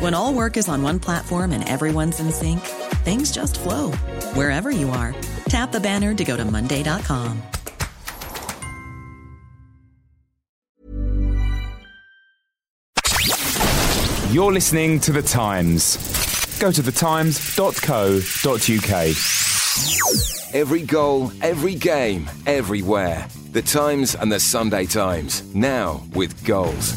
When all work is on one platform and everyone's in sync, things just flow wherever you are. Tap the banner to go to Monday.com. You're listening to The Times. Go to thetimes.co.uk. Every goal, every game, everywhere. The Times and the Sunday Times. Now with goals.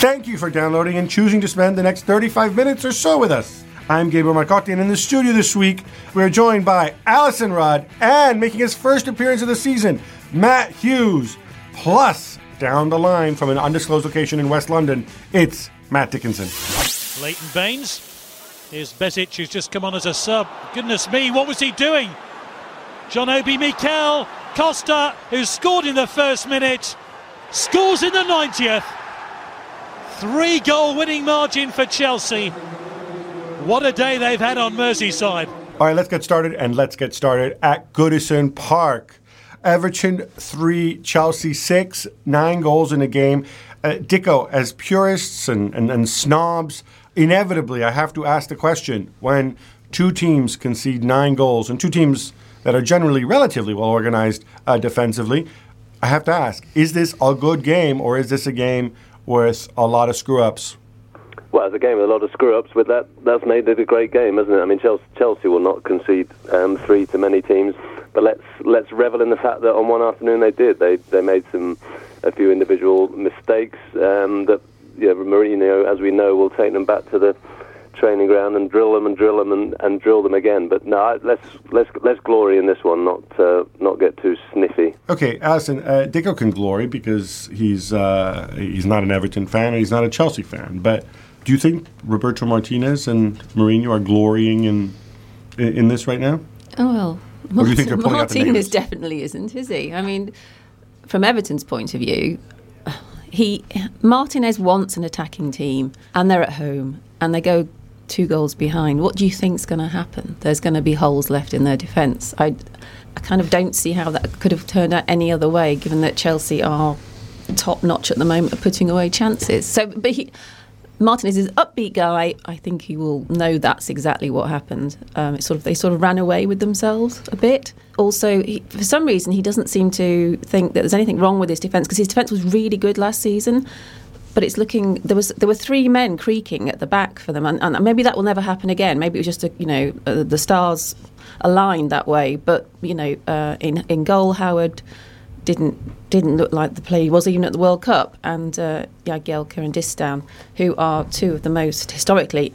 Thank you for downloading and choosing to spend the next 35 minutes or so with us. I'm Gabriele Marcotti, and in the studio this week, we're joined by Alyson Rudd and making his first appearance of the season, Matt Hughes. Plus, down the line from an undisclosed location in West London, it's Matt Dickinson. Leighton Baines. Here's Besic, who's just come on as a sub. Goodness me, what was he doing? John Obi Mikel Costa, who scored in the first minute, scores in the 90th. Three goal winning margin for Chelsea. What a day they've had on Merseyside. All right, let's get started, and let's get started at Goodison Park. Everton 3, Chelsea 6, nine goals in a game. Uh, Dicko, as purists and, and, and snobs, inevitably I have to ask the question when two teams concede nine goals and two teams that are generally relatively well organized uh, defensively, I have to ask is this a good game or is this a game with a lot of screw ups? Well, it's a game with a lot of screw ups, but that, that's made it a great game, hasn't it? I mean, Chelsea, Chelsea will not concede um, three to many teams, but let's let's revel in the fact that on one afternoon they did. They they made some a few individual mistakes um, that yeah, Mourinho, as we know, will take them back to the training ground and drill them and drill them and, and drill them again. But no, let's let's let's glory in this one, not uh, not get too sniffy. Okay, Alyson, uh, Dicko can glory because he's uh, he's not an Everton fan and he's not a Chelsea fan, but. Do you think Roberto Martinez and Mourinho are glorying in in, in this right now? Oh well, Or do you think they're pulling out the Martinez definitely isn't, is he? I mean, from Everton's point of view, he Martinez wants an attacking team, and they're at home, and they go two goals behind. What do you think's going to happen? There's going to be holes left in their defence. I, I kind of don't see how that could have turned out any other way, given that Chelsea are top notch at the moment at putting away chances. So, but he. Martinez is upbeat guy. I think he will know that's exactly what happened. Um, it's sort of they sort of ran away with themselves a bit. Also, he, for some reason, he doesn't seem to think that there's anything wrong with his defence because his defence was really good last season. But it's looking there was there were three men creaking at the back for them, and, and maybe that will never happen again. Maybe it was just a, you know uh, the stars aligned that way. But you know, uh, in in goal, Howard didn't didn't look like the player he was even at the World Cup, and uh, Jagielka and Distin, who are two of the most historically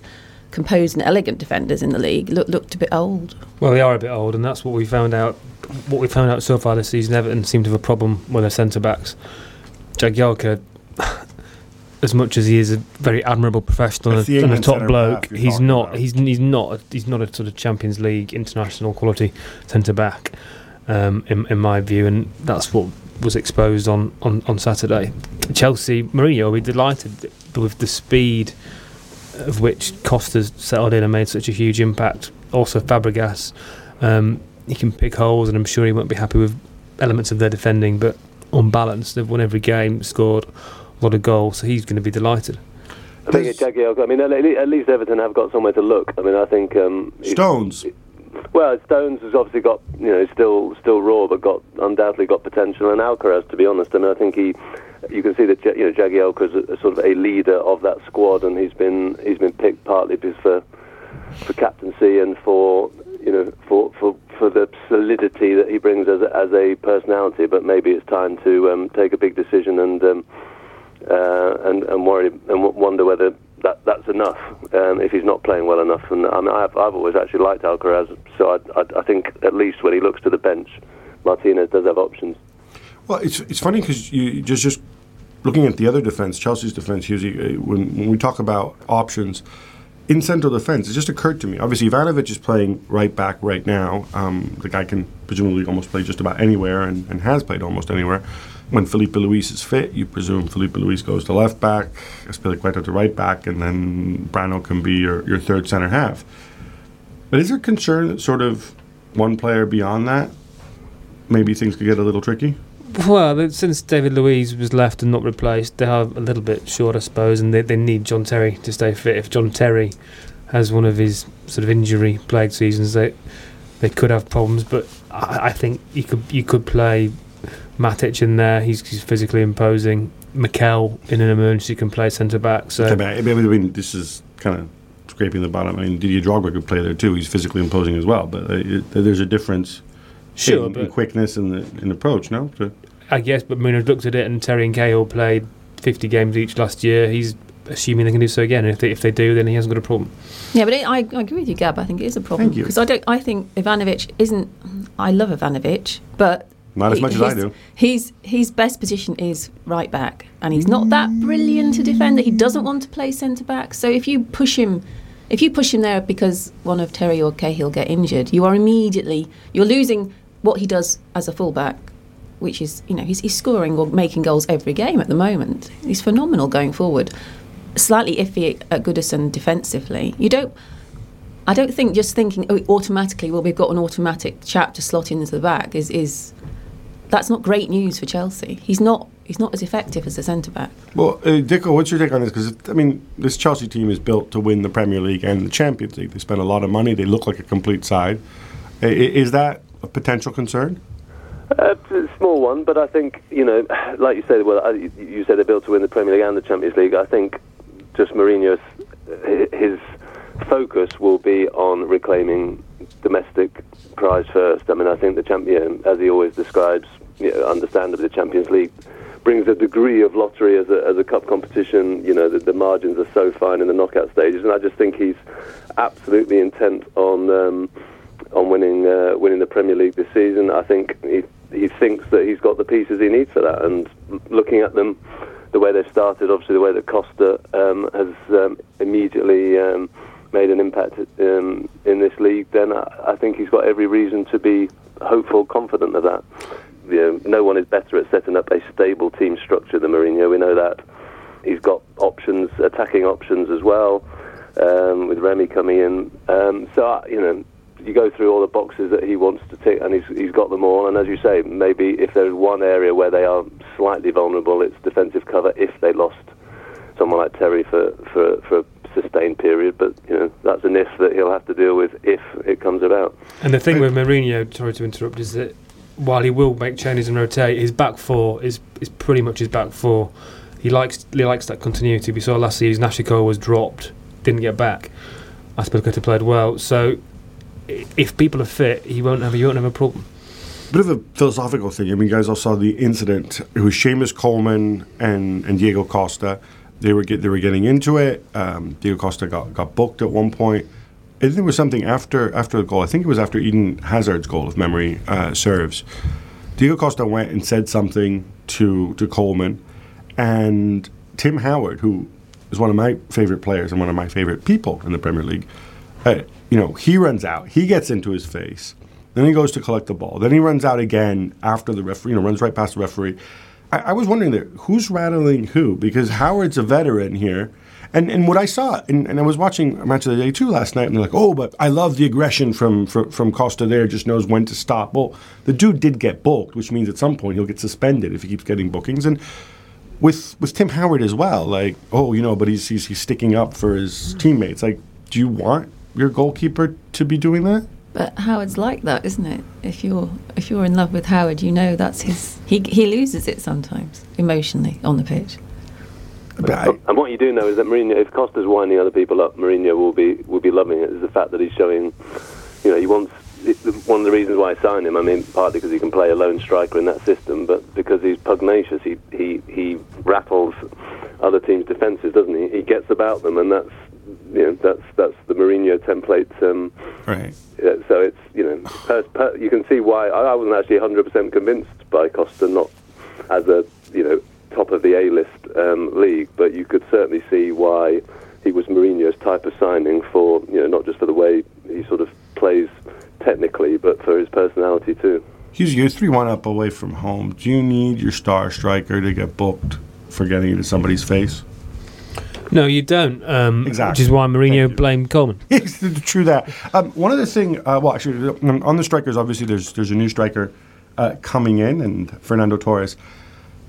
composed and elegant defenders in the league, look, looked a bit old. Well, they are a bit old, and that's what we found out. What we found out so far this season, Everton seem to have a problem with their centre backs. Jagielka, as much as he is a very admirable professional the and a top bloke, he's not. about. He's he's not. He's not a sort of Champions League international quality centre back, um, in in my view, and that's what was exposed on, on, on Saturday. Chelsea, Mourinho will be delighted with the speed of which Costa's settled in and made such a huge impact. Also, Fabregas, um, he can pick holes, and I'm sure he won't be happy with elements of their defending, but on balance, they've won every game, scored lot of goals, so he's going to be delighted. I think it's Jagielka. I mean, at least Everton have got somewhere to look. I mean, I think um, he- Stones. Well, Stones has obviously got you know still still raw, but got undoubtedly got potential. And Alcaraz, to be honest, I mean, I think he you can see that you know Jagielka is a, a sort of a leader of that squad, and he's been he's been picked partly because for for captaincy and for you know for for for the solidity that he brings as a, as a personality. But maybe it's time to um, take a big decision and um, uh, and and worry and wonder whether that that's enough um, if he's not playing well enough. And I mean, I've I've always actually liked Alcaraz, so I, I I think at least when he looks to the bench, Martinez does have options. Well, it's it's funny because you just just looking at the other defense, Chelsea's defense. Usually, uh, when when we talk about options in central defense, it just occurred to me. Obviously, Ivanovic is playing right back right now. Um, the guy can presumably almost play just about anywhere and, and has played almost anywhere. When Filipe Luis is fit, you presume Filipe Luis goes to left back, Azpilicueta to right back, and then Brano can be your, your third center half. But is there concern that sort of one player beyond that, maybe things could get a little tricky? Well, since David Luiz was left and not replaced, they are a little bit short, I suppose, and they, they need John Terry to stay fit. If John Terry has one of his sort of injury-plagued seasons, they they could have problems. But I, I think you could you could play Matic in there. He's, he's physically imposing. Mikel in an emergency can play centre back. So Okay, I mean, this is kind of scraping the bottom. I mean, Didier Drogba could play there too. He's physically imposing as well, but uh, it, there's a difference Sure, in, in quickness and the in approach. No, So- I guess, but Mourinho's looked at it, and Terry and Cahill played 50 games each last year. He's assuming they can do so again. And if they, if they do, then he hasn't got a problem. Yeah, but it, I, I agree with you, Gab. I think it is a problem because I don't. I think Ivanovic isn't. I love Ivanovic, but Not as much as I do. His his best position is right back, and he's not mm. that brilliant a defender. He doesn't want to play centre back. So if you push him, if you push him there because one of Terry or Cahill get injured, you are immediately you're losing what he does as a fullback. Which is, you know, he's, he's scoring or making goals every game at the moment. He's phenomenal going forward. Slightly iffy at Goodison defensively. You don't I don't think just thinking oh, automatically, well, we've got an automatic chap to slot into the back is is that's not great news for Chelsea. He's not he's not as effective as a centre back. well, uh, Dicko, what's your take on this? Because I mean, this Chelsea team is built to win the Premier League and the Champions League. They spend a lot of money. They look like a complete side. I- i- Is that a potential concern? Uh, it's a small one, but I think you know, like you said, well, uh, you you said they're built to win the Premier League and the Champions League. I think just Mourinho's his focus will be on reclaiming domestic prize first. I mean, I think the champion, as he always describes, you know, understandably, the Champions League brings a degree of lottery as a, as a cup competition. You know, the, the margins are so fine in the knockout stages, and I just think he's absolutely intent on. Um, on winning uh, winning the Premier League this season. I think he he thinks that he's got the pieces he needs for that. And looking at them, the way they've started, obviously the way that Costa um, has um, immediately um, made an impact um, in this league, then I, I think he's got every reason to be hopeful, confident of that. You know, no one is better at setting up a stable team structure than Mourinho. We know that. He's got options, attacking options as well, um, with Remy coming in. Um, so, you know, you go through all the boxes that he wants to tick, and he's, he's got them all. And as you say, maybe if there's one area where they are slightly vulnerable, it's defensive cover if they lost someone like Terry for, for, for sustained period. But, you know, that's an if that he'll have to deal with if it comes about. And the thing with Mourinho, sorry to interrupt, is that while he will make changes and rotate, his back four is is pretty much his back four. He likes he likes that continuity. We saw last season Ashley Cole was dropped, didn't get back. Azpilicueta played well. So if people are fit, he won't have he won't have a problem. Bit of a philosophical thing. I mean, guys, all saw the incident. It was Seamus Coleman and, and Diego Costa. They were get, they were getting into it. Um, Diego Costa got, got booked at one point. And then there was something after after the goal. I think it was after Eden Hazard's goal, if memory uh, serves. Diego Costa went and said something to to Coleman, and Tim Howard, who is one of my favorite players and one of my favorite people in the Premier League, uh, you know, he runs out. He gets into his face. Then he goes to collect the ball. Then he runs out again after the referee, you know, runs right past the referee. I, I was wondering there, who's rattling who? Because Howard's a veteran here. And, and what I saw, and, and I was watching a match of the day too last night, and they're like, oh, but I love the aggression from, from, from Costa there, just knows when to stop. Well, the dude did get booked, which means at some point he'll get suspended if he keeps getting bookings. And with with Tim Howard as well, like, oh, you know, but he's, he's, he's sticking up for his teammates. Like, do you want your goalkeeper to be doing that? But Howard's like that, isn't it? If you're if you're in love with Howard, you know that's his. He he loses it sometimes emotionally on the pitch. and what you do know is that Mourinho, if Costa's winding other people up, Mourinho will be will be loving it. Is the fact that he's showing, you know, he wants one of the reasons why I signed him. I mean, partly because he can play a lone striker in that system, but because he's pugnacious. He he he rattles other teams' defences, doesn't he? He gets about them, and that's you know that's that's the Mourinho template. Um, right. Yeah, so it's you know per, per, you can see why I, I wasn't actually 100% convinced by Costa, not as a you know top of the A list um, league, but you could certainly see why he was Mourinho's type of signing for you know not just for the way he sort of plays technically, but for his personality too. Hughes, you're three one up away from home. Do you need your star striker to get booked for getting into somebody's face? No, you don't. Um, Exactly. Which is why Mourinho blamed Coleman. It's true that. Um, one of the thing, uh, well, actually, um, on the strikers, obviously, there's there's a new striker uh, coming in, and Fernando Torres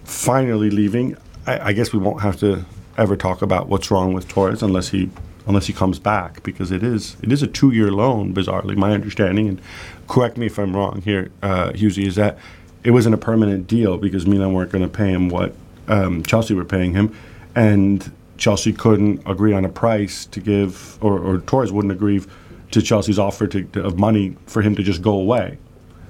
finally leaving. I, I guess we won't have to ever talk about what's wrong with Torres unless he unless he comes back because it is it is a two year loan. Bizarrely, my understanding, and correct me if I'm wrong here, uh, Husey, is that it wasn't a permanent deal because Milan weren't going to pay him what um, Chelsea were paying him, and Chelsea couldn't agree on a price to give, or, or Torres wouldn't agree to Chelsea's offer to, to, of money for him to just go away.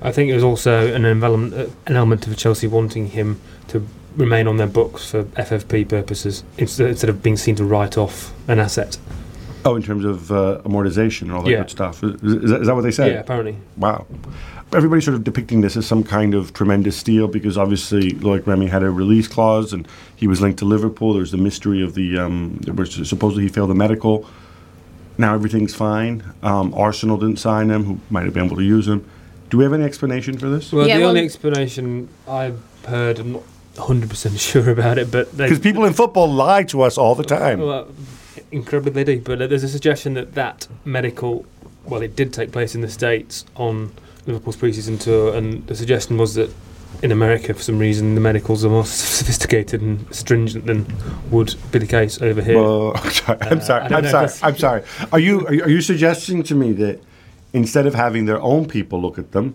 I think it was also an element, an element of Chelsea wanting him to remain on their books for FFP purposes instead of being seen to write off an asset. Oh, in terms of uh, amortization and all that Yeah. good stuff. Is, is, that, is that what they said? Yeah, apparently. Wow. Everybody's sort of depicting this as some kind of tremendous steal because obviously Loic Remy had a release clause and he was linked to Liverpool. There's the mystery of the, um, there was supposedly he failed the medical. Now everything's fine. Um, Arsenal didn't sign him, who might have been able to use him. Do we have any explanation for this? Well, Yeah, the well- only explanation I've heard, I'm not 100% sure about it, but Because people in football lie to us all the time. Well, incredibly they do. But uh, there's a suggestion that that medical, well, it did take place in the States on Liverpool's preseason tour, and the suggestion was that in America, for some reason, the medicals are more sophisticated and stringent than would be the case over here. Well, I'm sorry. I'm Uh, sorry. Uh, I'm, sorry. I'm sorry. Are you, are you are you suggesting to me that instead of having their own people look at them,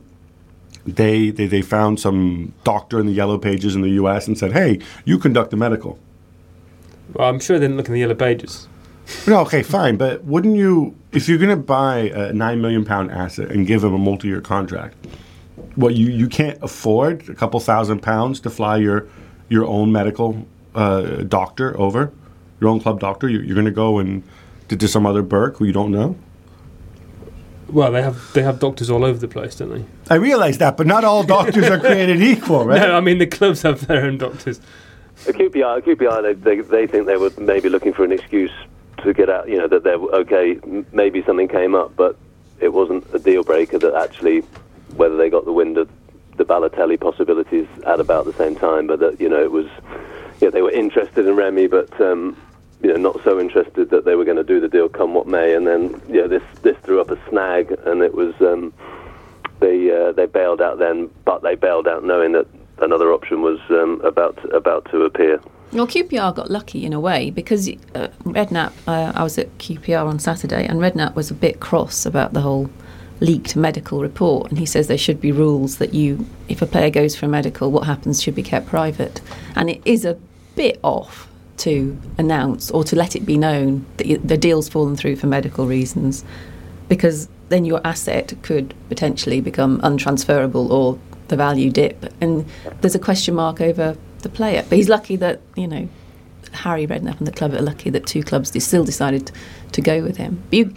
they, they they found some doctor in the yellow pages in the U.S. and said, "Hey, you conduct the medical." well, I'm sure they didn't look in the yellow pages. No, okay, fine, but wouldn't you, if you're going to buy a nine million pound asset and give him a multi-year contract, what you you can't afford a couple thousand pounds to fly your your own medical uh, doctor over, your own club doctor. You're, you're going to go and to, to some other Burke who you don't know. Well, they have they have doctors all over the place, don't they? I realize that, but not all doctors are created equal, right? No, I mean the clubs have their own doctors. At QPR, QPR they, they, they think they were maybe looking for an excuse to get out, you know, that they're okay, maybe something came up, but it wasn't a deal breaker that actually, whether they got the wind of the Balotelli possibilities at about the same time, but that, you know, it was, yeah, they were interested in Remy, but, um, you know, not so interested that they were going to do the deal come what may, and then, yeah, this, this threw up a snag, and it was, um, they, uh, they bailed out then, but they bailed out knowing that another option was um, about about to appear. Well, QPR got lucky in a way because uh, Redknapp, uh, I was at QPR on Saturday, and Redknapp was a bit cross about the whole leaked medical report. And he says there should be rules that you, if a player goes for a medical, what happens should be kept private. And it is a bit off to announce or to let it be known that the deal's fallen through for medical reasons because then your asset could potentially become untransferable or the value dip. And there's a question mark over the player. But he's lucky that, you know, Harry Redknapp and the club are lucky that two clubs still decided to go with him. You,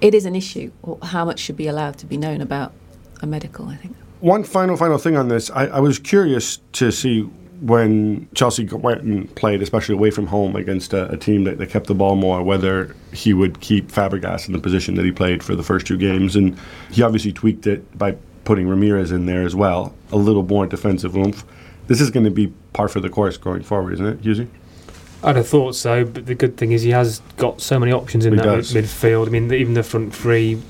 it is an issue, how much should be allowed to be known about a medical, I think. One final, final thing on this. I, I was curious to see when Chelsea went and played, especially away from home against a, a team that, that kept the ball more, whether he would keep Fabregas in the position that he played for the first two games. And he obviously tweaked it by putting Ramires in there as well, a little more defensive oomph. This is going to be par for the course going forward, isn't it, Husey? I'd have thought so, but the good thing is he has got so many options in He that does. midfield. I mean, even the front three,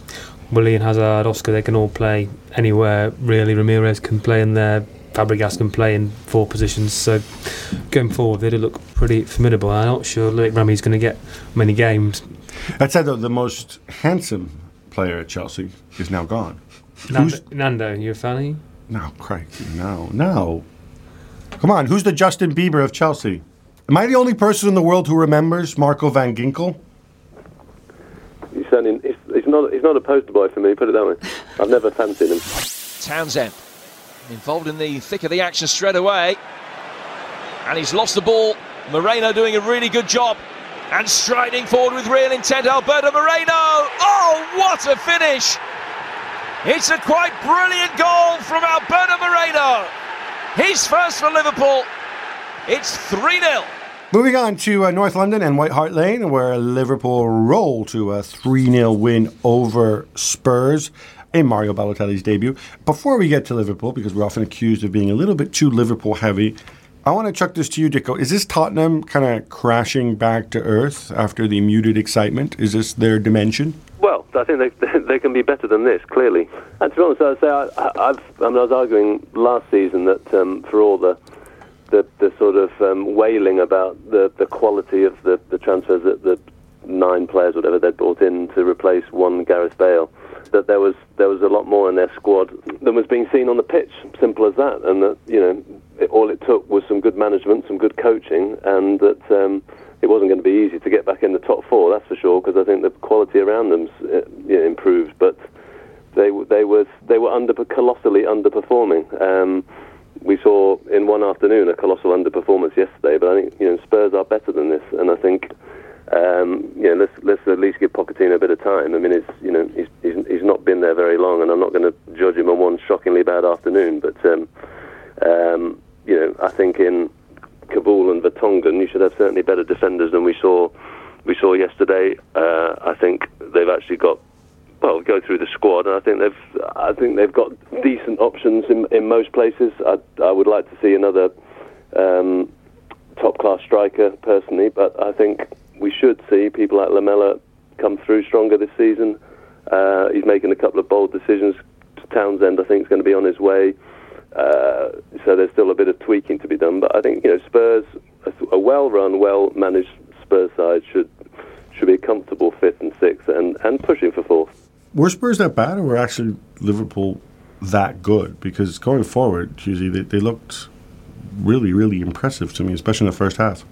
Willian, Hazard, Oscar, they can all play anywhere. Really, Ramires can play in there. Fabregas can play in four positions. So going forward, they do look pretty formidable. I'm not sure Loic Remy's going to get many games. That said, though, the most handsome player at Chelsea is now gone. Nando, Nando you a fan of him? No, crikey, no, no. Come on, who's the Justin Bieber of Chelsea? Am I the only person in the world who remembers Marco van Ginkel? He's, certainly, he's, he's not he's not a poster boy for me. Put it that way. I've never fancied him. Townsend involved in the thick of the action straight away, and he's lost the ball. Moreno doing a really good job and striding forward with real intent. Alberto Moreno. Oh, what a finish! It's a quite brilliant goal from Alberto Moreno. His first for Liverpool. It's 3 0. Moving on to uh, North London and White Hart Lane, where Liverpool roll to a 3 0 win over Spurs in Mario Balotelli's debut. Before we get to Liverpool, because we're often accused of being a little bit too Liverpool heavy, I want to chuck this to you, Dicko. Is this Tottenham kind of crashing back to earth after the muted excitement? Is this their dimension? Well, I think they, they can be better than this, clearly. And to be honest, I'd say I, I, mean, I was arguing last season that um, for all the the, the sort of um, wailing about the, the quality of the, the transfers that the nine players, whatever they'd brought in to replace one Gareth Bale, that there was there was a lot more in their squad than was being seen on the pitch. Simple as that, and that you know it, all it took was some good management, some good coaching, and that. Um, it wasn't going to be easy to get back in the top four, that's for sure, because I think the quality around them's uh, improved. But they they were they were under colossally underperforming. Um, we saw in one afternoon a colossal underperformance yesterday, but I think you know Spurs are better than this, and I think um, you know let's let's at least give Pochettino a bit of time. I mean, it's you know he's he's, he's not been there very long, and I'm not going to judge him on one shockingly bad afternoon, but um, um, you know I think in Kaboul and Vertonghen, you should have certainly better defenders than we saw we saw yesterday. Uh, I think they've actually got well go through the squad, and I think they've I think they've got decent options in in most places. I I would like to see another um, top class striker personally, but I think we should see people like Lamela come through stronger this season. Uh, he's making a couple of bold decisions. Townsend, I think, is going to be on his way. Uh, so there's still a bit of tweaking to be done. But I think you know Spurs, a well-run, well-managed Spurs side should should be a comfortable fifth and sixth and, and pushing for fourth. Were Spurs that bad, or were actually Liverpool that good? Because going forward, usually they, they looked really, really impressive to me, especially in the first half.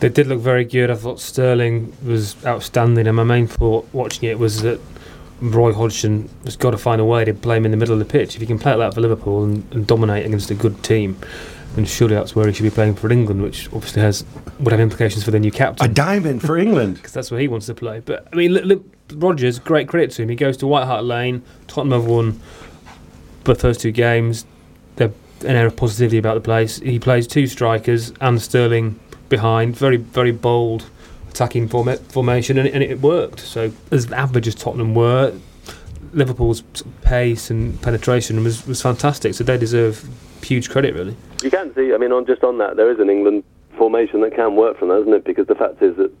They did look very good. I thought Sterling was outstanding, and my main thought watching it was that Roy Hodgson has got to find a way to play him in the middle of the pitch. If he can play like that for Liverpool and, and dominate against a good team, then surely that's where he should be playing for England, which obviously has would have implications for the new captain. A diamond for England, because that's where he wants to play. But I mean, li- Rodgers, great credit to him. He goes to White Hart Lane. Tottenham have won both first two games. They're an air of positivity about the place. He plays two strikers and Sterling behind. Very, very bold attacking form- formation, and it, and it worked. So as average as Tottenham were, Liverpool's pace and penetration was, was fantastic. So they deserve huge credit, really. You can see, I mean, on just on that, there is an England formation that can work from that, isn't it? Because the fact is that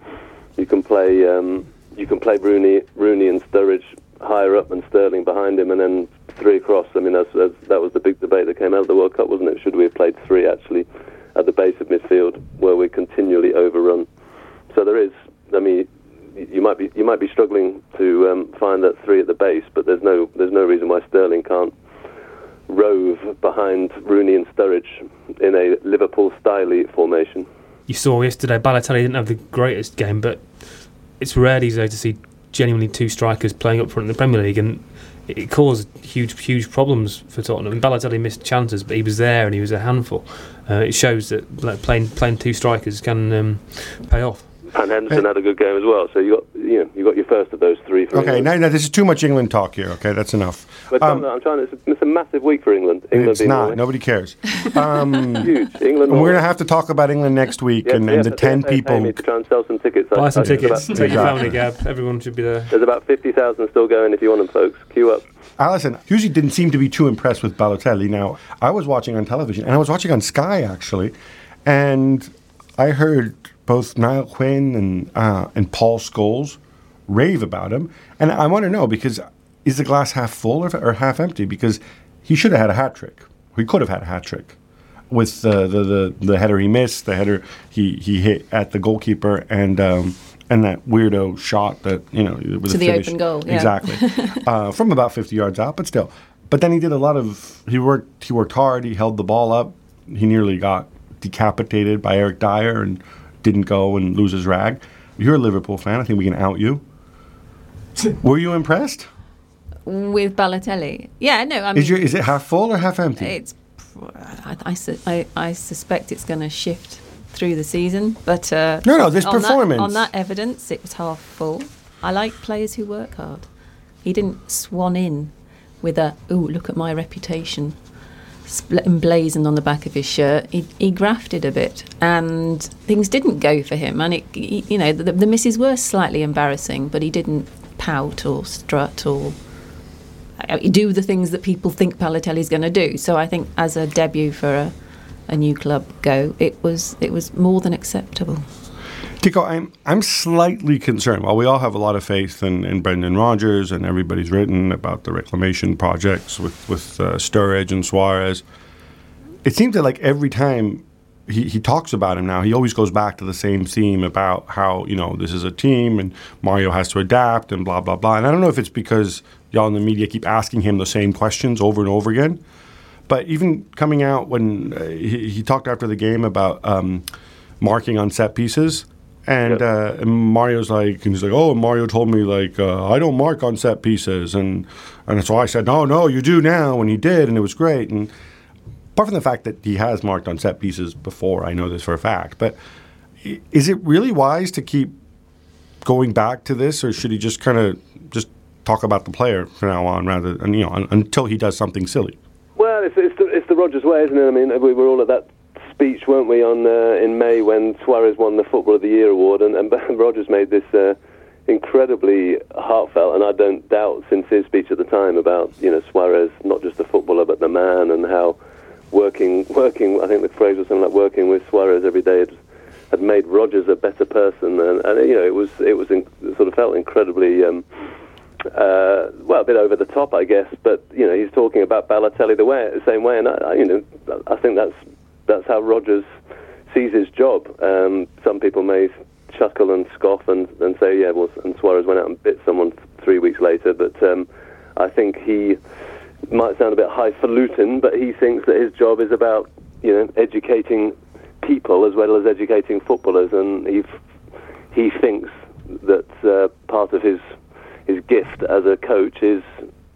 you can play um, you can play Rooney, Rooney and Sturridge higher up and Sterling behind him, and then three across. I mean, that's, that's, that was the big debate that came out of the World Cup, wasn't it? Should we have played three actually at the base of midfield, where we continually overrun? So there is. I mean, you might be you might be struggling to um, find that three at the base, but there's no there's no reason why Sterling can't rove behind Rooney and Sturridge in a Liverpool style formation. You saw yesterday Balotelli didn't have the greatest game, but it's rare these days to see genuinely two strikers playing up front in the Premier League, and it caused huge huge problems for Tottenham. And Balotelli missed chances, but he was there and he was a handful. Uh, it shows that like, playing playing two strikers can um, pay off. And Henderson had a good game as well. So you got you know you got your first of those three. For Okay, England. now, now this is too much England talk here. Okay, that's enough. But Um, I'm trying to. It's a, it's a massive week for England. England it's not. Norway. Nobody cares. Um, Huge. England. we're going to have to talk about England next week, Yes, and, yes, and the yes, ten yes, pay people. me to try and sell some tickets. I- Buy some I- tickets. Take your family, Gab. Everyone should be there. There's about fifty thousand still going. If you want them, folks, queue up. Alyson, Husey didn't seem to be too impressed with Balotelli. Now, I was watching on television, and I was watching on Sky actually, and I heard both Niall Quinn and uh, and Paul Scholes rave about him, and I want to know because is the glass half full or, or half empty? Because he should have had a hat trick. He could have had a hat trick with uh, the, the the header he missed, the header he, he hit at the goalkeeper, and um, and that weirdo shot that you know with To a the finish. open goal, yeah. exactly uh, from about 50 yards out, but still. But then he did a lot of he worked he worked hard. He held the ball up. He nearly got decapitated by Eric Dier and didn't go and lose his rag. You're a Liverpool fan. I think we can out you. Were you impressed? With Balotelli. Yeah, no, I mean, Is your is it half full or half empty? it's. I, I, I, I suspect it's going to shift through the season, but uh, No, no, this on that- performance. on that evidence, it was half full. I like players who work hard. He didn't swan in with a "oh, look at my reputation" emblazoned on the back of his shirt. He, he grafted a bit, and things didn't go for him. And it, he- you know, the, the misses were slightly embarrassing, but he didn't pout or strut or uh, do the things that people think Balotelli's going to do. So I think as a debut for a, a new club go, it was it was more than acceptable. Dicko, I'm I'm slightly concerned. While we all have a lot of faith in, in Brendan Rodgers and everybody's written about the reclamation projects with with uh, Sturridge and Suarez, it seems that like every time he, he talks about him now, he always goes back to the same theme about how you know this is a team and Mario has to adapt and blah blah blah. And I don't know if it's because y'all in the media keep asking him the same questions over and over again. But even coming out when uh, he, he talked after the game about um, marking on set pieces, and, uh, and Mario's like, and he's like, oh, Mario told me like uh, I don't mark on set pieces, and and so I said, no, no, you do now, and he did, and it was great. And apart from the fact that he has marked on set pieces before, I know this for a fact, but is it really wise to keep going back to this, or should he just kind of just talk about the player from now on, rather than you know un- until he does something silly? Well, it's, it's, the, it's the Rodgers way, isn't it? I mean, we were all at that speech, weren't we, on uh, in May when Suarez won the Football of the Year award, and, and Rodgers made this uh, incredibly heartfelt, and I don't doubt since his speech at the time about you know Suarez, not just the footballer but the man, and how working working. I think the phrase was something like working with Suarez every day had, had made Rodgers a better person, and, and you know it was it was in, sort of felt incredibly. Um, uh, well, a bit over the top, I guess. But you know, he's talking about Balotelli the way, the same way, and I, I, you know, I think that's that's how Rodgers sees his job. Um, some people may chuckle and scoff and, and say, yeah, well, and Suarez went out and bit someone three weeks later, but um, I think he might sound a bit highfalutin, but he thinks that his job is about you know educating people as well as educating footballers, and he he thinks that uh, part of his his gift as a coach is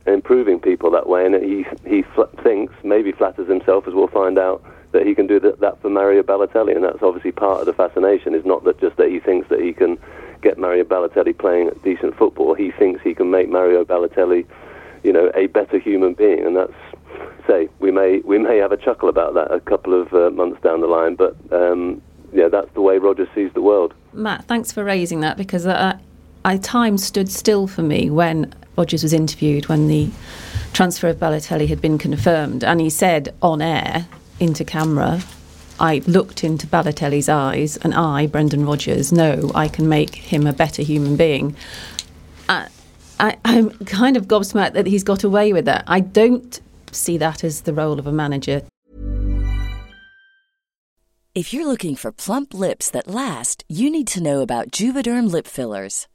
improving people that way, and he he fl- thinks maybe flatters himself, as we'll find out, that he can do that, that for Mario Balotelli, and that's obviously part of the fascination. Is not that just that he thinks that he can get Mario Balotelli playing decent football. He thinks he can make Mario Balotelli, you know, a better human being, and that's say we may we may have a chuckle about that a couple of uh, months down the line, but um, yeah, that's the way Rodgers sees the world. Matt, thanks for raising that because uh, I time stood still for me when Rodgers was interviewed when the transfer of Balotelli had been confirmed, and he said on air into camera. I looked into Balotelli's eyes, and I, Brendan Rodgers, know I can make him a better human being. Uh, I, I'm kind of gobsmacked that he's got away with that. I don't see that as the role of a manager. If you're looking for plump lips that last, you need to know about Juvederm lip fillers.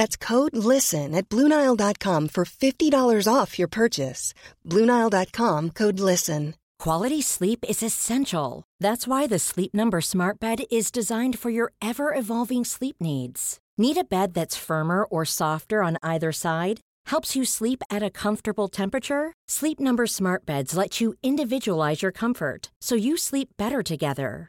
That's code LISTEN at Bluenile.com for $50 off your purchase. Bluenile.com code LISTEN. Quality sleep is essential. That's why the Sleep Number Smart Bed is designed for your ever evolving sleep needs. Need a bed that's firmer or softer on either side? Helps you sleep at a comfortable temperature? Sleep Number Smart Beds let you individualize your comfort so you sleep better together.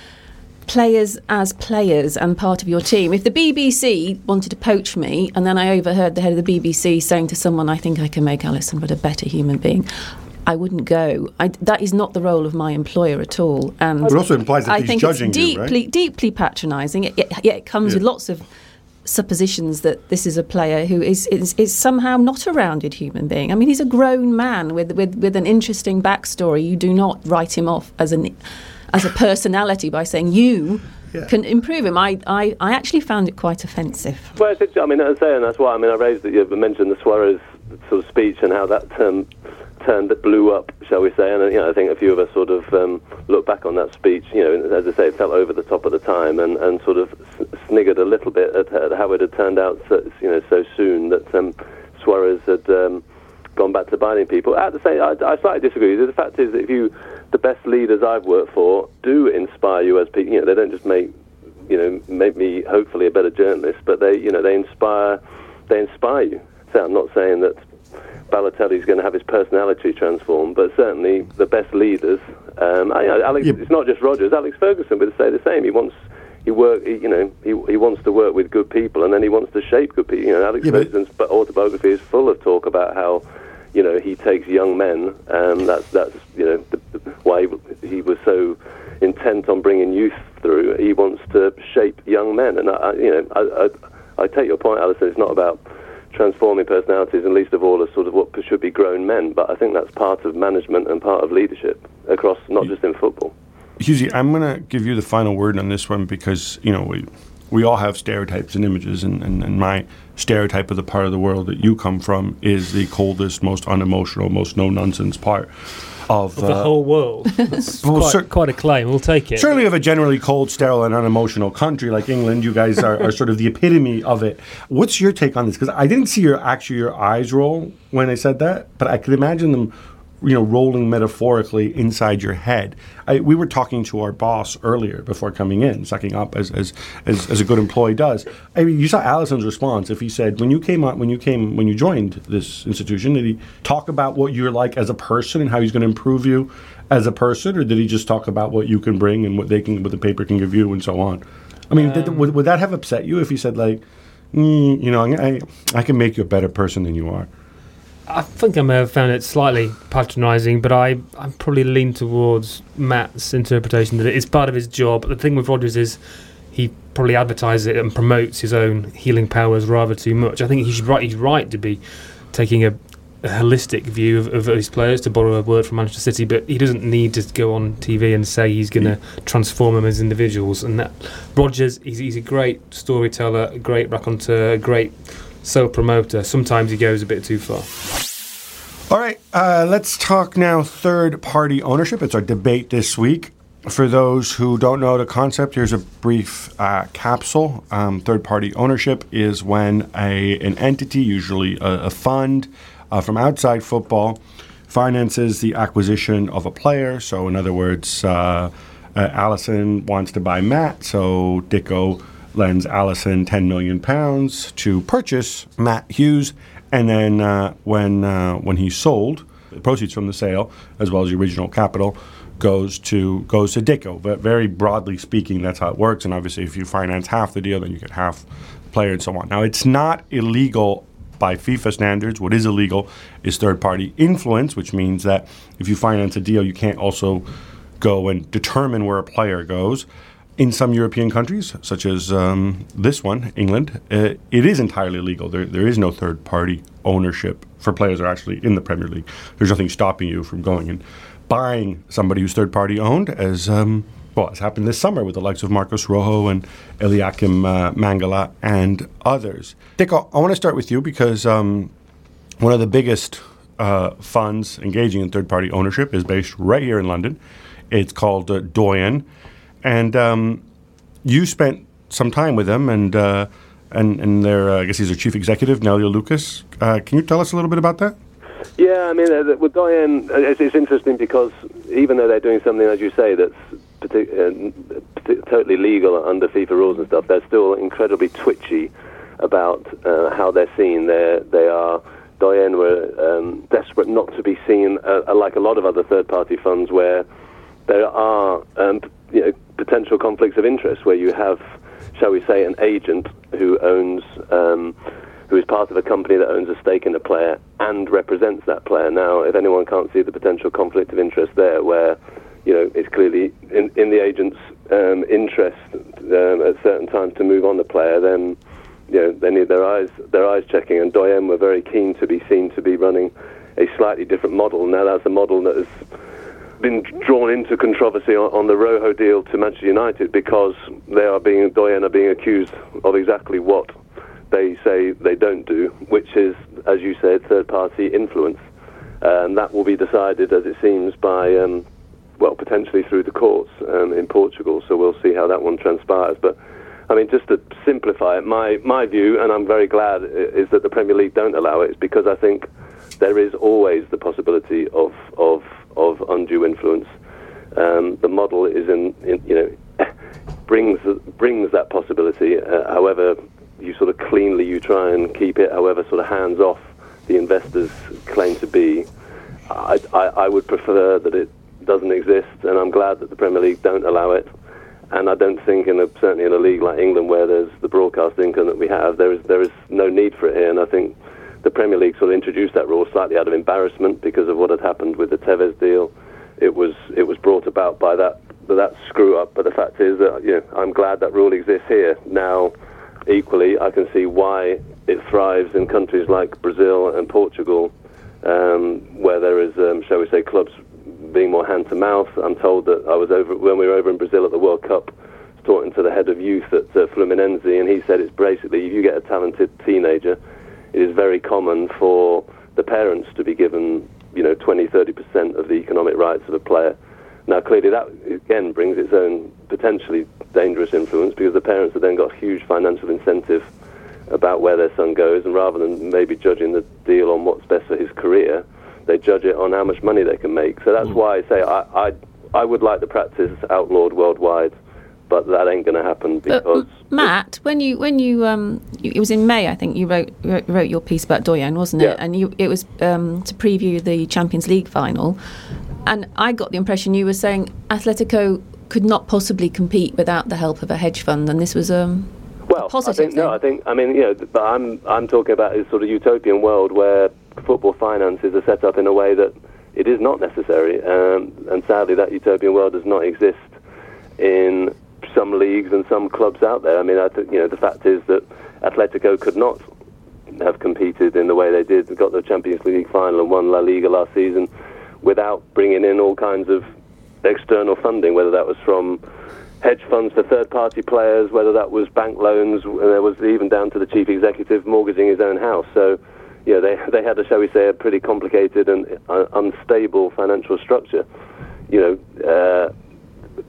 players as players and part of your team. If the BBC wanted to poach me, and then I overheard the head of the BBC saying to someone, "I think I can make Alyson but a better human being." I wouldn't go. I, that is not the role of my employer at all. And it also implies that I he's think judging it's you, right? deeply, deeply patronising. It, it, yeah, it comes Yeah. with lots of suppositions that this is a player who is, is is somehow not a rounded human being. I mean, he's a grown man with with, with an interesting backstory. You do not write him off as an as a personality by saying you can improve him. I, I I actually found it quite offensive. Well, I mean, I'm saying that's why. I mean, I raised that you mentioned the Suarez sort of speech and how that um, turned that blew up, shall we say? And uh, you know, I think a few of us sort of um, look back on that speech. You know, as I say, it felt over the top at the time, and, and sort of sniggered a little bit at, at how it had turned out, so, you know, so soon that um, Suarez had. Um, gone back to binding people. At the same, I, I slightly disagree. The fact is, that if you, the best leaders I've worked for, do inspire you as people. You know, they don't just make, you know, make me hopefully a better journalist, but they, you know, they inspire, they inspire you. So I'm not saying that Balotelli is going to have his personality transformed, but certainly the best leaders. Um, I, I- Alex, it's not just Rodgers. Alex Ferguson would say the same. He wants. He work, he, you know, he, he wants to work with good people, and then he wants to shape good people. You know, Alex Yeah, but- Ferguson's bu- autobiography is full of talk about how, you know, he takes young men. and that's that's you know the, the, why he, he was so intent on bringing youth through. He wants to shape young men, and I, I you know, I, I, I take your point, Alyson. It's not about transforming personalities, and least of all as sort of what should be grown men. But I think that's part of management and part of leadership across, not just in football. Husey, I'm going to give you the final word on this one because, you know, we, we all have stereotypes and images, and, and, and my stereotype of the part of the world that you come from is the coldest, most unemotional, most no nonsense part of, Of the uh, whole world. That's Well, quite, cer- quite a claim. We'll take it. Certainly, of a generally cold, sterile, and unemotional country like England, you guys are, are sort of the epitome of it. What's your take on this? Because I didn't see your actually your eyes roll when I said that, but I could imagine them, you know, rolling metaphorically inside your head. I, we were talking to our boss earlier before coming in, sucking up as as, as, as a good employee does. I mean, you saw Alyson's response. If he said when you came on, when you came when you joined this institution, did he talk about what you're like as a person and how he's going to improve you? As a person, or did he just talk about what you can bring and what they can, what the paper can give you, and so on? I mean, did, would, would that have upset you if he said like, mm, you know, I, I can make you a better person than you are? I think I may have found it slightly patronising, but I I probably lean towards Matt's interpretation that it's part of his job. The thing with Rodgers is he probably advertises it and promotes his own healing powers rather too much. I think he's right. He's right to be taking a, a holistic view of, of his players, to borrow a word from Manchester City, but he doesn't need to go on TV and say he's going to mm. transform them as individuals. And that Rodgers, he's, he's a great storyteller, a great raconteur, a great self promoter. Sometimes he goes a bit too far. All right, uh, let's talk now third party ownership. It's our debate this week. For those who don't know the concept, here's a brief uh, capsule. Um, third party ownership is when a, an entity, usually a, a fund uh, from outside football, finances the acquisition of a player. So, in other words, uh, uh, Alyson wants to buy Matt, so Dicko lends Alyson 10 million pounds to purchase Matt Hughes. And then uh, when uh, when he's sold, the proceeds from the sale, as well as the original capital, goes to goes to Dicko. But very broadly speaking, that's how it works. And obviously, if you finance half the deal, then you get half the player and so on. Now, it's not illegal by FIFA standards. What is illegal is third party influence, which means that if you finance a deal, you can't also go and determine where a player goes. In some European countries, such as um, this one, England, uh, it is entirely legal. There, there is no third party ownership for players who are actually in the Premier League. There's nothing stopping you from going and buying somebody who's third party owned, as um, well, has happened this summer with the likes of Marcos Rojo and Eliaquim uh, Mangala and others. Dick, I want to start with you because um, one of the biggest uh, funds engaging in third party ownership is based right here in London. It's called uh, Doyen and um, you spent some time with them, and uh, and and their uh, I guess he's their chief executive, Nelio Lucas. Uh, can you tell us a little bit about that? Yeah, I mean, uh, with Doyen, uh, it's, it's, interesting because even though they're doing something, as you say, that's partic- uh, totally legal under FIFA rules and stuff, they're still incredibly twitchy about how they're seen. They they are. Doyen were um, desperate not to be seen like a lot of other third-party funds where there are um, you know, potential conflicts of interest where you have, shall we say, an agent who owns, um, who is part of a company that owns a stake in a player and represents that player. Now, if anyone can't see the potential conflict of interest there, where you know it's clearly in, in the agent's um, interest um, at certain times to move on the player, then you know they need their eyes their eyes checking. And Doyen were very keen to be seen to be running a slightly different model. Now that's a model that is been drawn into controversy on, on, the Rojo deal to Manchester United because they are being Doyen are being accused of exactly what they say they don't do, which is, as you said, third-party influence, and that will be decided, as it seems, by um, well, potentially through the courts um, in Portugal. So we'll see how that one transpires, but. I mean, just to simplify it, my, my view, and I'm very glad, is that the Premier League don't allow it, is because I think there is always the possibility of, of of undue influence. Um, the model is in, in, you know brings brings that possibility. Uh, however, you sort of cleanly you try and keep it. However, sort of hands off the investors claim to be. I, I, I would prefer that it doesn't exist, and I'm glad that the Premier League don't allow it. And I don't think, in a, certainly in a league like England, where there's the broadcast income that we have, there is there is no need for it here. And I think the Premier League sort of introduced that rule slightly out of embarrassment because of what had happened with the Tevez deal. It was it was brought about by that that screw up. But the fact is that you know, I'm glad that rule exists here now. Equally, I can see why it thrives in countries like Brazil and Portugal, um, where there is, um, shall we say, clubs being more hand to mouth. I'm told that I was over when we were over in Brazil at the World Cup, talking to the head of youth at uh, Fluminense, and he said it's basically if you get a talented teenager it is very common for the parents to be given, you know, 20, 30% of the economic rights of a player. Now, clearly, that again brings its own potentially dangerous influence because the parents have then got huge financial incentive about where their son goes, and rather than maybe judging the deal on what's best for his career, they judge it on how much money they can make. So that's mm. why I say I, I, I would like the practice outlawed worldwide but that ain't going to happen because. But, Matt, when you when you um, you, it was in May, I think you wrote wrote your piece about Doyen, wasn't it? Yeah. And you it was um, to preview the Champions League final, and I got the impression you were saying Atletico could not possibly compete without the help of a hedge fund, and this was um. Well, I think thing. no. I think I mean you know, but I'm I'm talking about a sort of utopian world where football finances are set up in a way that it is not necessary, um, and sadly that utopian world does not exist in some leagues and some clubs out there. I mean, I th- you know, the fact is that Atletico could not have competed in the way they did, got the Champions League final and won La Liga last season without bringing in all kinds of external funding, whether that was from hedge funds for third-party players, whether that was bank loans, and there was even down to the chief executive mortgaging his own house. So, you know, they they had, a, shall we say, a pretty complicated and uh, unstable financial structure. You know, uh,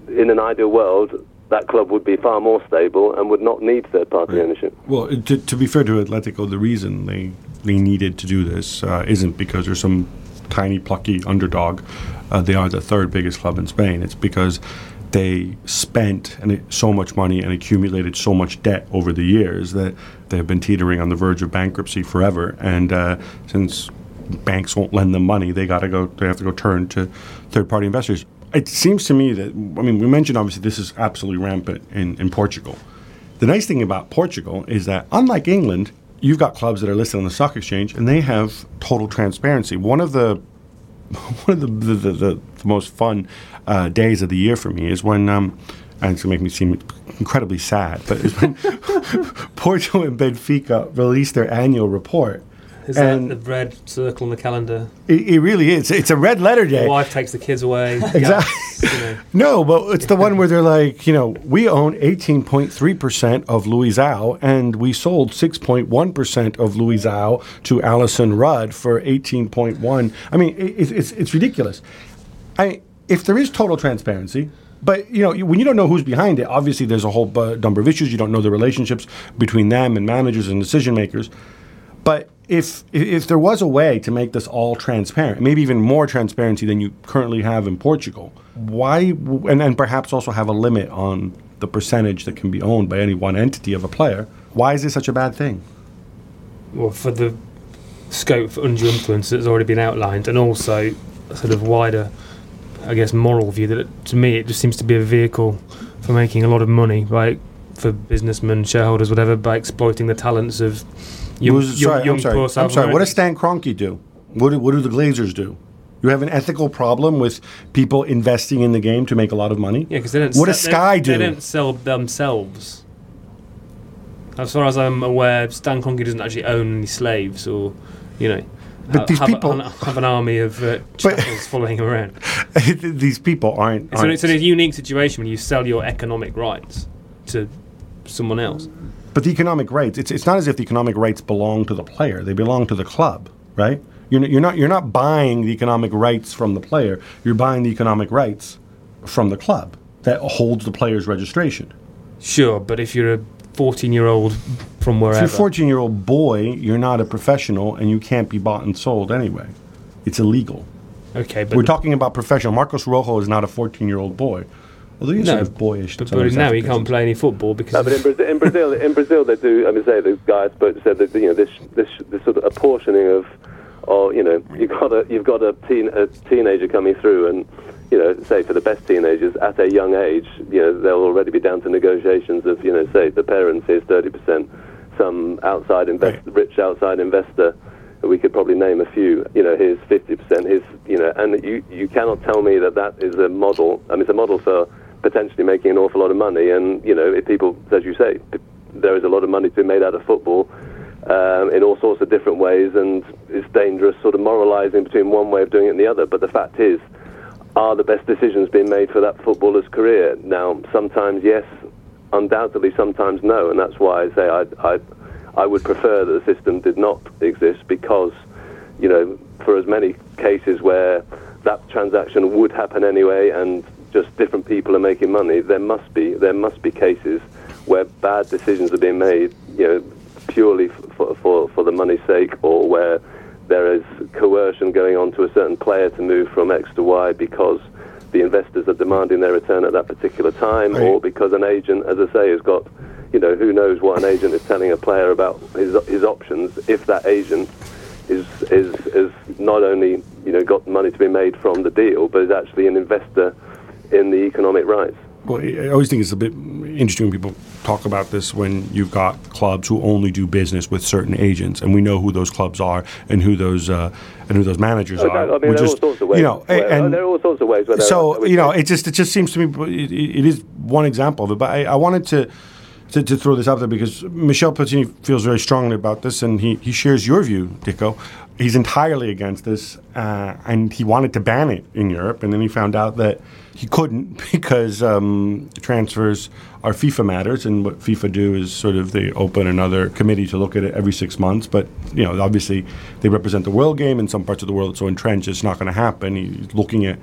in an ideal world, that club would be far more stable and would not need third party right. ownership. Well, to, to, be fair to Atletico, the reason they, they needed to do this uh, isn't because there's some tiny, plucky underdog. Uh, they are the third biggest club in Spain. It's because they spent and so much money and accumulated so much debt over the years that they have been teetering on the verge of bankruptcy forever. And uh, since banks won't lend them money, they got to go. They have to go turn to third-party investors it seems to me that I mean we mentioned obviously this is absolutely rampant in, in Portugal. The nice thing about Portugal is that unlike England, you've got clubs that are listed on the stock exchange, and they have total transparency. One of the one of the the, the, the, the most fun uh, days of the year for me is when. Um, and it's going to make me seem incredibly sad, but it's when Porto and Benfica released their annual report. Is that the red circle on the calendar? It, it really is. It's a red letter day. The wife takes the kids away. Exactly. You know. No, but it's the one where they're like, you know, we own 18.3% of Luizao and we sold 6.1% of Luizao to Alyson Rudd for 18.1. I mean, it, it's, it's ridiculous. I, if there is total transparency, but you know, when you don't know who's behind it, obviously there's a whole bu- number of issues. You don't know the relationships between them and managers and decision makers. But if if there was a way to make this all transparent, maybe even more transparency than you currently have in Portugal, why and and perhaps also have a limit on the percentage that can be owned by any one entity of a player, why is this such a bad thing? Well, for the scope for undue influence that's already been outlined, and also a sort of wider, I guess, moral view that it, to me it just seems to be a vehicle for making a lot of money, right? For businessmen, shareholders, whatever, by exploiting the talents of young, young, sorry, young I'm sorry. I'm sorry. What does Stan Kroenke do? What do, what do the Glazers do? You have an ethical problem with people investing in the game to make a lot of money. Yeah, because they don't. What does Sky they, do? They don't sell themselves. As far as I'm aware, Stan Kroenke doesn't actually own any slaves, or you know, But ha- these have, people- a, have an army of uh, chattels following him around. These people aren't. Aren't it's a unique situation when you sell your economic rights to someone else. But the economic rights, it's, it's not as if the economic rights belong to the player. They belong to the club, right? You're, you're, not, you're not buying the economic rights from the player. You're buying the economic rights from the club that holds the player's registration. Sure, but if you're a 14 year old from wherever. If you're a 14 year old boy, you're not a professional and you can't be bought and sold anyway. It's illegal. okay, but We're talking about professional. Marcos Rojo is not a 14 year old boy. Although he's No, sort of boyish. but, but now he can't play any football because No, but in Brazil, in Brazil, in Brazil, they do. I mean, say the guy I spoke to said that you know this this this sort of apportioning of, or you know, you've got a you've got a teen a teenager coming through, and you know, say for the best teenagers at a young age, you know, they'll already be down to negotiations of you know, say the parents is thirty percent, some outside invest, rich outside investor. We could probably name a few. You know, here's fifty percent. Here's you know, and you you cannot tell me that that is a model. I mean, it's a model for potentially making an awful lot of money. And you know, if people, as you say, there is a lot of money to be made out of football um, in all sorts of different ways, and it's dangerous sort of moralising between one way of doing it and the other. But the fact is, are the best decisions being made for that footballer's career? Now, sometimes yes, undoubtedly, sometimes no, and that's why I say I, I, I would prefer that the system did not exist because, you know, for as many cases where that transaction would happen anyway, and just different people are making money, there must be there must be cases where bad decisions are being made, you know, purely for for, for the money's sake, or where there is coercion going on to a certain player to move from X to Y because the investors are demanding their return at that particular time, or because an agent, as I say, has got, you know, who knows what an agent is telling a player about his his options. If that agent is is is not only you know got money to be made from the deal, but is actually an investor in the economic rights. Well, I always think it's a bit interesting when people talk about this when you've got clubs who only do business with certain agents, and we know who those clubs are and who those uh, and who those managers Oh, are. no, I mean, there are all sorts of ways. You know, where- and there are all sorts of ways. So you know, it just it just seems to me it, it is one example of it. But I, I wanted to, to to throw this out there because Michel Platini feels very strongly about this, and he he shares your view, Dicko. He's entirely against this, uh, and he wanted to ban it in Europe, and then he found out that he couldn't because um, transfers are FIFA matters, and what FIFA do is sort of they open another committee to look at it every six months. But you know, obviously, they represent the world game. In some parts of the world, it's so entrenched, it's not going to happen. He's looking at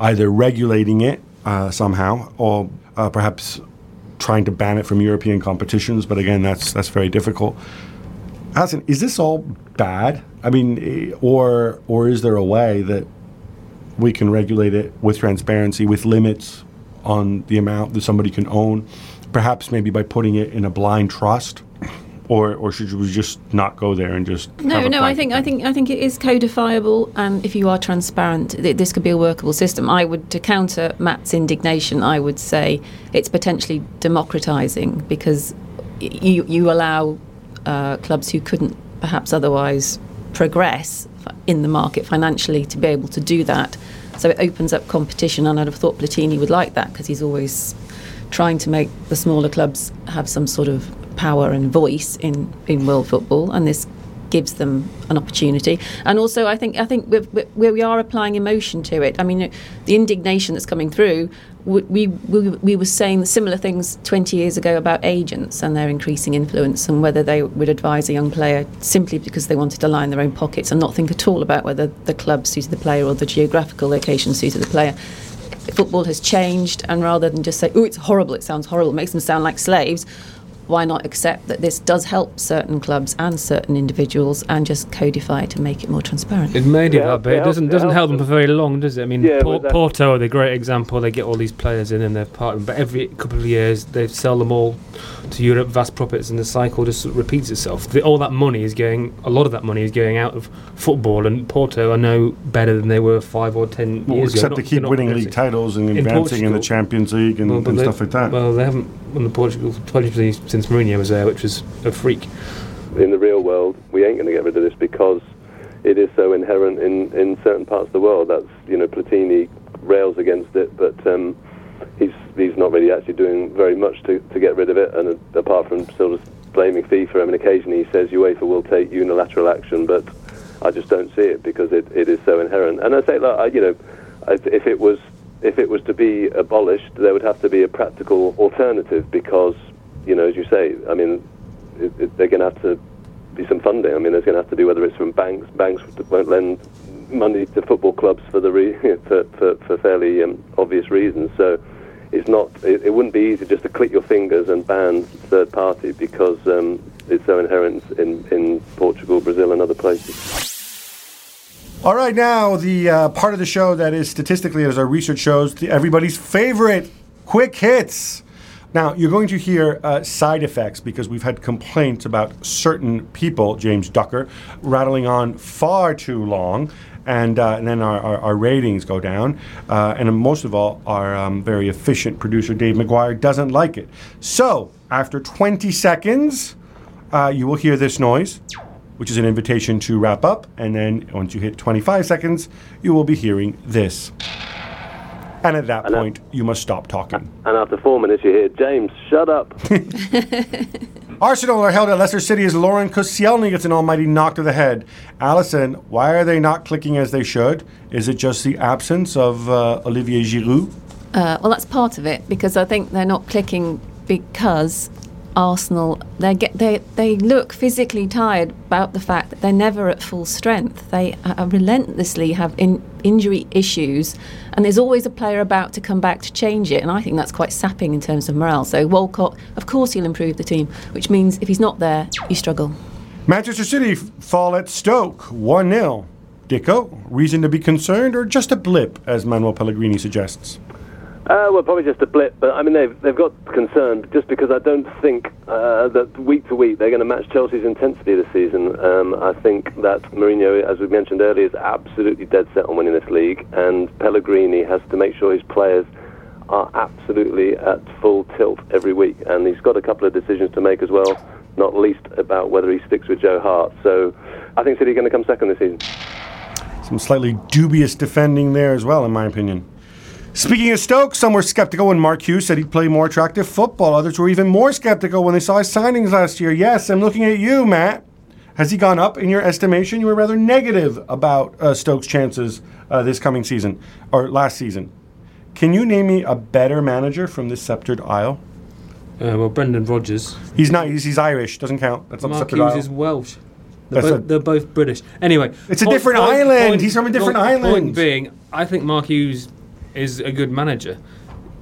either regulating it uh, somehow, or uh, perhaps trying to ban it from European competitions. But again, that's that's very difficult. Alyson, is this all bad? I mean, eh, or or is there a way that we can regulate it with transparency, with limits on the amount that somebody can own, perhaps maybe by putting it in a blind trust, or or should we just not go there and just No, no. I think thing? I think I think it is codifiable, and if you are transparent, th- this could be a workable system. I would, to counter Matt's indignation, I would say it's potentially democratising because you you allow uh, clubs who couldn't perhaps otherwise progress in the market financially to be able to do that. So it opens up competition, and I'd have thought Platini would like that because he's always trying to make the smaller clubs have some sort of power and voice in, in world football, and this gives them an opportunity. And also, I think I think we're, we are applying emotion to it. I mean, the indignation that's coming through. We, we, we were saying similar things 20 years ago about agents and their increasing influence and whether they would advise a young player simply because they wanted to line their own pockets and not think at all about whether the club suited the player or the geographical location suited the player football has changed, and rather than just say, "Oh, it's horrible," it sounds horrible, it makes them sound like slaves why not accept that this does help certain clubs and certain individuals and just codify it and make it more transparent? It made it yeah, but it, it doesn't doesn't help them for very long, does it? I mean, yeah, Por- Porto are the great example. They get all these players in and they're part, of, but every couple of years they sell them all to Europe, vast profits, and the cycle just repeats itself. The, all that money is going, a lot of that money is going out of football, and Porto are no better than they were five or ten well, years except ago. Except they keep winning league titles and advancing in, in the Champions League and, well, and stuff like that. Well, they haven't won the Portugal Champions League since Mourinho was there, which was a freak. In the real world, we ain't going to get rid of this because it is so inherent in, in certain parts of the world. That's you know Platini rails against it, but um, he's he's not really actually doing very much to, to get rid of it. And uh, apart from sort of blaming FIFA, I mean, occasionally he says UEFA will take unilateral action, but I just don't see it because it, it is so inherent. And I say, I, you know, if it was if it was to be abolished, there would have to be a practical alternative because, you know, as you say, I mean, it, it, they're going to have to be some funding. I mean, there's going to have to be whether it's from banks. Banks won't lend money to football clubs for the re- for, for, for fairly um, obvious reasons. So it's not. It, it, wouldn't be easy just to click your fingers and ban third party because um, it's so inherent in, in Portugal, Brazil, and other places. All right, now the uh, part of the show that is statistically, as our research shows, everybody's favorite quick hits. Now, you're going to hear uh, side effects because we've had complaints about certain people, James Ducker, rattling on far too long, and, uh, and then our, our, our, ratings go down. Uh, and most of all, our um, very efficient producer, Dave McGuire, doesn't like it. So, after 20 seconds, uh, you will hear this noise which is an invitation to wrap up. And then once you hit 25 seconds, you will be hearing this. And at that and point, you must stop talking. And after four minutes, you hear, James, shut up. Arsenal are held at Leicester City as Laurent Koscielny gets an almighty knock to the head. Alyson, why are they not clicking as they should? Is it just the absence of uh, Olivier Giroud? Uh, well, that's part of it because I think they're not clicking because Arsenal, they get they they look physically tired about the fact that they're never at full strength. They uh, relentlessly have in, injury issues, and there's always a player about to come back to change it. And I think that's quite sapping in terms of morale. So Walcott, of course, he'll improve the team, which means if he's not there, you struggle. Manchester City fall at Stoke one 0 Dicko, reason to be concerned, or just a blip, as Manuel Pellegrini suggests? Uh, well, probably just a blip, but I mean they've they've got concerned just because I don't think uh, that week to week they're going to match Chelsea's intensity this season. Um, I think that Mourinho, as we mentioned earlier, is absolutely dead set on winning this league, and Pellegrini has to make sure his players are absolutely at full tilt every week, and he's got a couple of decisions to make as well, not least about whether he sticks with Joe Hart. So I think City are going to come second this season. Some slightly dubious defending there as well, in my opinion. Speaking of Stoke, some were skeptical when Mark Hughes said he'd play more attractive football. Others were even more skeptical when they saw his signings last year. Yes, I'm looking at you, Matt. Has he gone up in your estimation? You were rather negative about uh, Stoke's chances uh, this coming season or last season. Can you name me a better manager from this sceptred isle? Uh, well, Brendan Rodgers. He's not. He's, he's Irish. Doesn't count. That's Mark Hughes isle. is Welsh. They're both, a, they're both, British. Anyway, it's a different point, island. Point, he's from a different point, island. Point being, I think Mark Hughes is a good manager.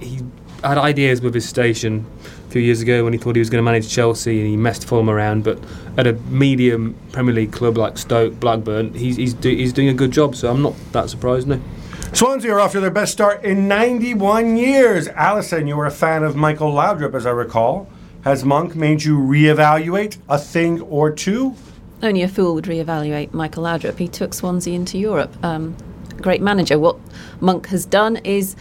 He had ideas with his station a few years ago when he thought he was going to manage Chelsea and he messed Fulham around. But at a medium Premier League club like Stoke, Blackburn, he's he's, do, he's doing a good job. So I'm not that surprised. No. Swansea are off to their best start in 91 years. Alyson, you were a fan of Michael Laudrup, as I recall. Has Monk made you reevaluate a thing or two? Only a fool would reevaluate Michael Laudrup. He took Swansea into Europe. Um, great manager. What Monk has done is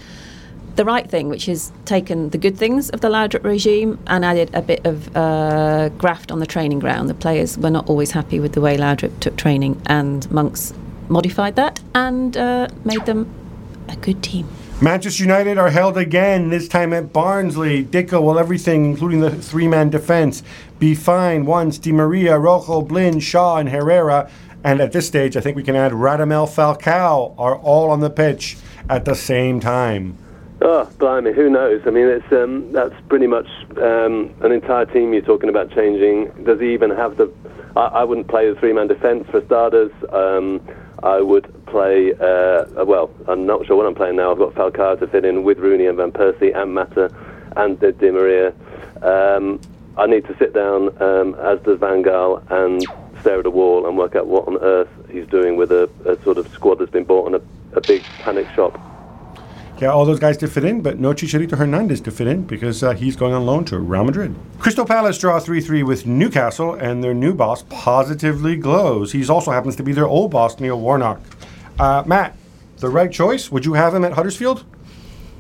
the right thing, which is taken the good things of the Laudrup regime and added a bit of uh, graft on the training ground. The players were not always happy with the way Laudrup took training, and Monks modified that and uh, made them a good team. Manchester United are held again, this time at Burnley. Dicko, will everything, including the three man defence, be fine once Di Maria, Rojo, Blind, Shaw, and Herrera, and at this stage, I think we can add Radamel Falcao, are all on the pitch at the same time? Oh, blimey, who knows? I mean, it's um, that's pretty much um, an entire team you're talking about changing. Does he even have the? I, I wouldn't play the three-man defence for starters. Um, I would play, uh, well, I'm not sure what I'm playing now. I've got Falcao to fit in with Rooney and Van Persie and Mata and Di Maria. Um, I need to sit down, um, as does Van Gaal, and stare at a wall and work out what on earth he's doing with a, a sort of squad that's been bought on a, a big panic shop. Yeah, all those guys to fit in, but no Chicharito Hernandez to fit in because uh, he's going on loan to Real Madrid. Crystal Palace draw 3 3 with Newcastle, and their new boss positively glows. He also happens to be their old boss, Neil Warnock. Uh, Matt, the right choice? Would you have him at Huddersfield?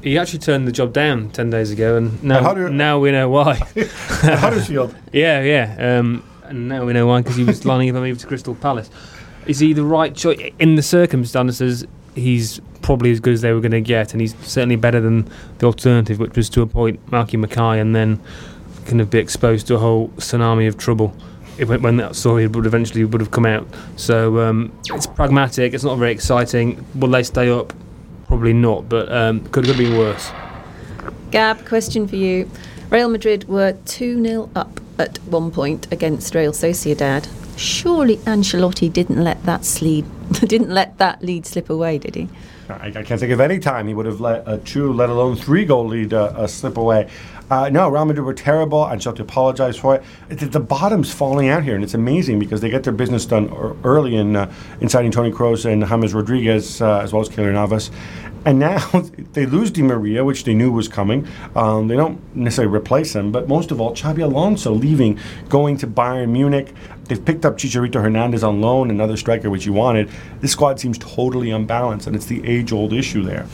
He actually turned the job down 10 days ago, and now, Hudder- now we know why. Huddersfield? yeah, yeah. Um, and now we know why, because he was lining up a move to Crystal Palace. Is he the right choice? In the circumstances, he's probably as good as they were going to get, and he's certainly better than the alternative, which was to appoint Malky Mackay and then kind of be exposed to a whole tsunami of trouble when that story would eventually would have come out. So um, it's pragmatic. It's not very exciting. Will they stay up? Probably not, but um, could have been worse. Gab, question for you. Real Madrid were 2 0 up at one point against Real Sociedad. Surely Ancelotti didn't let that didn't let that lead slip away, did he? I, I, can't think of any time he would have let a two, let alone three goal lead uh, uh, slip away. Uh, no, Real Madrid were terrible. I just have to apologize for it. The, the, bottom's falling out here, and it's amazing because they get their business done early in uh, in signing Toni Kroos and James Rodriguez uh, as well as Keylor Navas. And now they lose Di Maria, which they knew was coming. Um, they don't necessarily replace him, but most of all, Xabi Alonso leaving, going to Bayern Munich. They've picked up Chicharito Hernandez on loan, another striker which you wanted. This squad seems totally unbalanced, and it's the age-old issue there.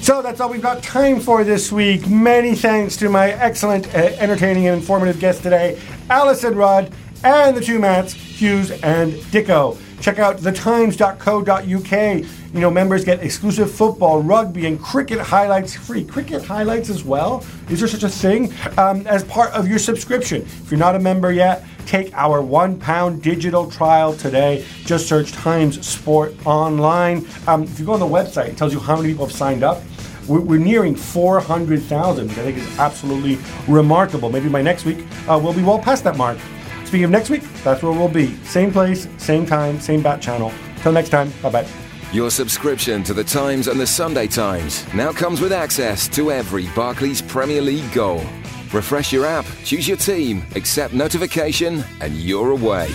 So that's all we've got time for this week. Many thanks to my excellent, uh, entertaining, and informative guests today, Alyson Rudd, and the two Matts, Hughes and Dicko. Check out thetimes.co.uk. You know, members get exclusive football, rugby, and cricket highlights free. Cricket highlights as well? Is there such a thing? Um, as part of your subscription. If you're not a member yet, take our one pound digital trial today. Just search Times Sport online. Um, if you go on the website, it tells you how many people have signed up. We're, nearing 400,000, which I think is absolutely remarkable. Maybe by next week, uh, we'll be well past that mark. Speaking of next week, that's where we'll be. Same place, same time, same bat channel. Till next time, bye bye. Your subscription to The Times and The Sunday Times now comes with access to every Barclays Premier League goal. Refresh your app, choose your team, accept notification, and you're away.